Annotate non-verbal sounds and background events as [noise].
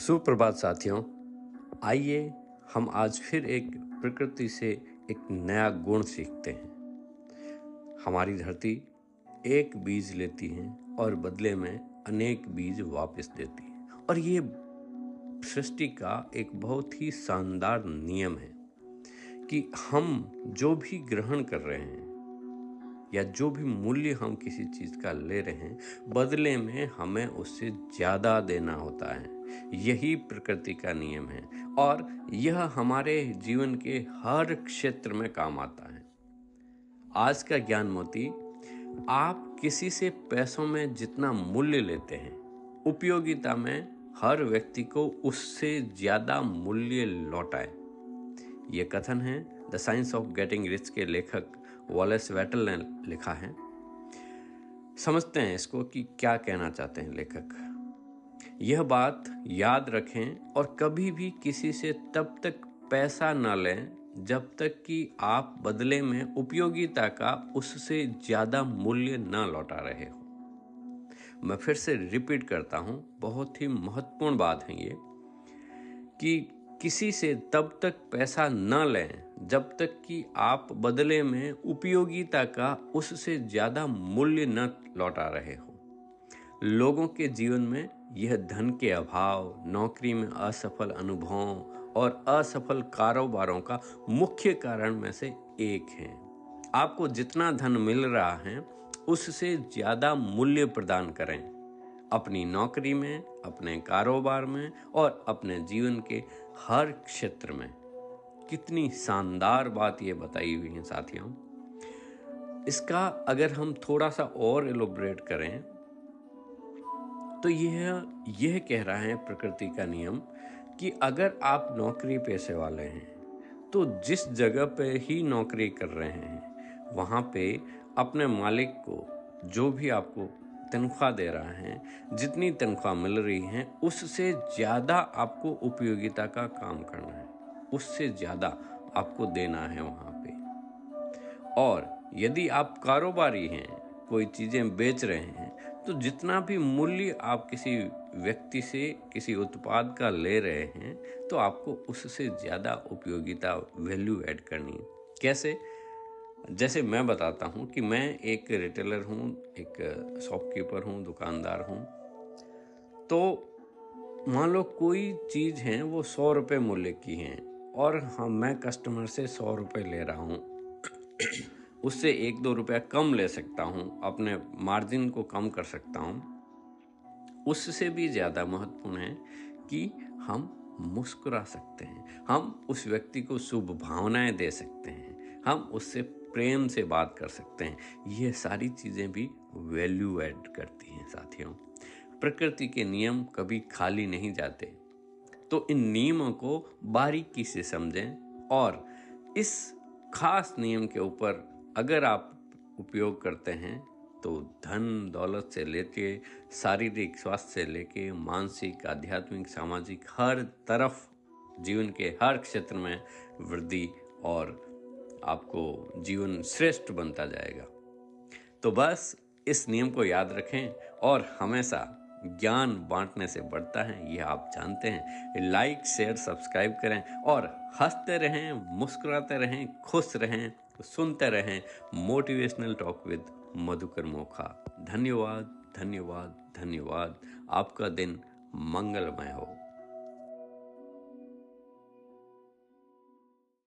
सुप्रभात साथियों। आइए हम आज फिर एक प्रकृति से एक नया गुण सीखते हैं। हमारी धरती एक बीज लेती है और बदले में अनेक बीज वापस देती है। और ये सृष्टि का एक बहुत ही शानदार नियम है कि हम जो भी ग्रहण कर रहे हैं या जो भी मूल्य हम किसी चीज़ का ले रहे हैं, बदले में हमें उससे ज़्यादा देना होता है। यही प्रकृति का नियम है और यह हमारे जीवन के हर क्षेत्र में काम आता है। आज का ज्ञान मोती आप किसी से पैसों में जितना मूल्य लेते हैं, उपयोगिता में हर व्यक्ति को उससे ज़्यादा मूल्य लौटाए। ये कथन है the Science of Getting Rich के लेखक वॉलेस वेटल ने लिखा है। समझते हैं इसको कि क्या कहना चाहते हैं लेखक। यह बात याद रखें और कभी भी किसी से तब तक पैसा न लें जब तक कि आप बदले में उपयोगिता का उससे ज़्यादा मूल्य न लौटा रहे हो। मैं फिर से रिपीट करता हूँ, बहुत ही महत्वपूर्ण बात है ये कि किसी से तब तक पैसा न लें जब तक कि आप बदले में उपयोगिता का उससे ज़्यादा मूल्य न लौटा रहे हो। लोगों के जीवन में यह धन के अभाव, नौकरी में असफल अनुभवों और असफल कारोबारों का मुख्य कारण में से एक है। आपको जितना धन मिल रहा है, उससे ज़्यादा मूल्य प्रदान करें। अपनी नौकरी में, अपने कारोबार में और अपने जीवन के हर क्षेत्र में। कितनी शानदार बात ये बताई हुई है साथियों। इसका अगर हम थोड़ा सा और एलोबरेट करें तो यह यह कह रहा है प्रकृति का नियम कि अगर आप नौकरी पेशे वाले हैं तो जिस जगह पे ही नौकरी कर रहे हैं, वहाँ पे अपने मालिक को जो भी आपको तनख्वाह दे रहा है, जितनी तनख्वाह मिल रही है, उससे ज़्यादा आपको उपयोगिता का काम करना है। उससे ज़्यादा आपको देना है वहाँ पे। और यदि आप कारोबारी हैं, कोई चीज़ें बेच रहे हैं तो जितना भी मूल्य आप किसी व्यक्ति से, किसी उत्पाद का ले रहे हैं तो आपको उससे ज़्यादा उपयोगिता वैल्यू ऐड करनी कैसे? जैसे मैं बताता हूँ कि मैं एक रिटेलर हूँ, एक शॉपकीपर हूँ, दुकानदार हूँ। तो मान लो कोई चीज़ है, वो सौ रुपये मूल्य की है और हम मैं कस्टमर से सौ रुपये ले रहा हूँ। [clears throat] उससे एक दो रुपया कम ले सकता हूँ, अपने मार्जिन को कम कर सकता हूँ। उससे भी ज़्यादा महत्वपूर्ण है कि हम मुस्कुरा सकते हैं। हम उस व्यक्ति को शुभ भावनाएँ दे सकते हैं। हम उससे प्रेम से बात कर सकते हैं। ये सारी चीज़ें भी वैल्यू ऐड करती हैं साथियों। प्रकृति के नियम कभी खाली नहीं जाते। तो इन नियमों को बारीकी से समझें और इस खास नियम के ऊपर अगर आप उपयोग करते हैं तो धन दौलत से लेके, शारीरिक स्वास्थ्य से लेके, मानसिक, आध्यात्मिक, सामाजिक, हर तरफ़, जीवन के हर क्षेत्र में वृद्धि और आपको जीवन श्रेष्ठ बनता जाएगा। तो बस इस नियम को याद रखें और हमेशा ज्ञान बांटने से बढ़ता है, यह आप जानते हैं। लाइक, शेयर, सब्सक्राइब करें और हँसते रहें, मुस्कुराते रहें, खुश रहें, सुनते रहें motivational talk with Madhukar Mokha. धन्यवाद धन्यवाद धन्यवाद। आपका दिन मंगलमय हो।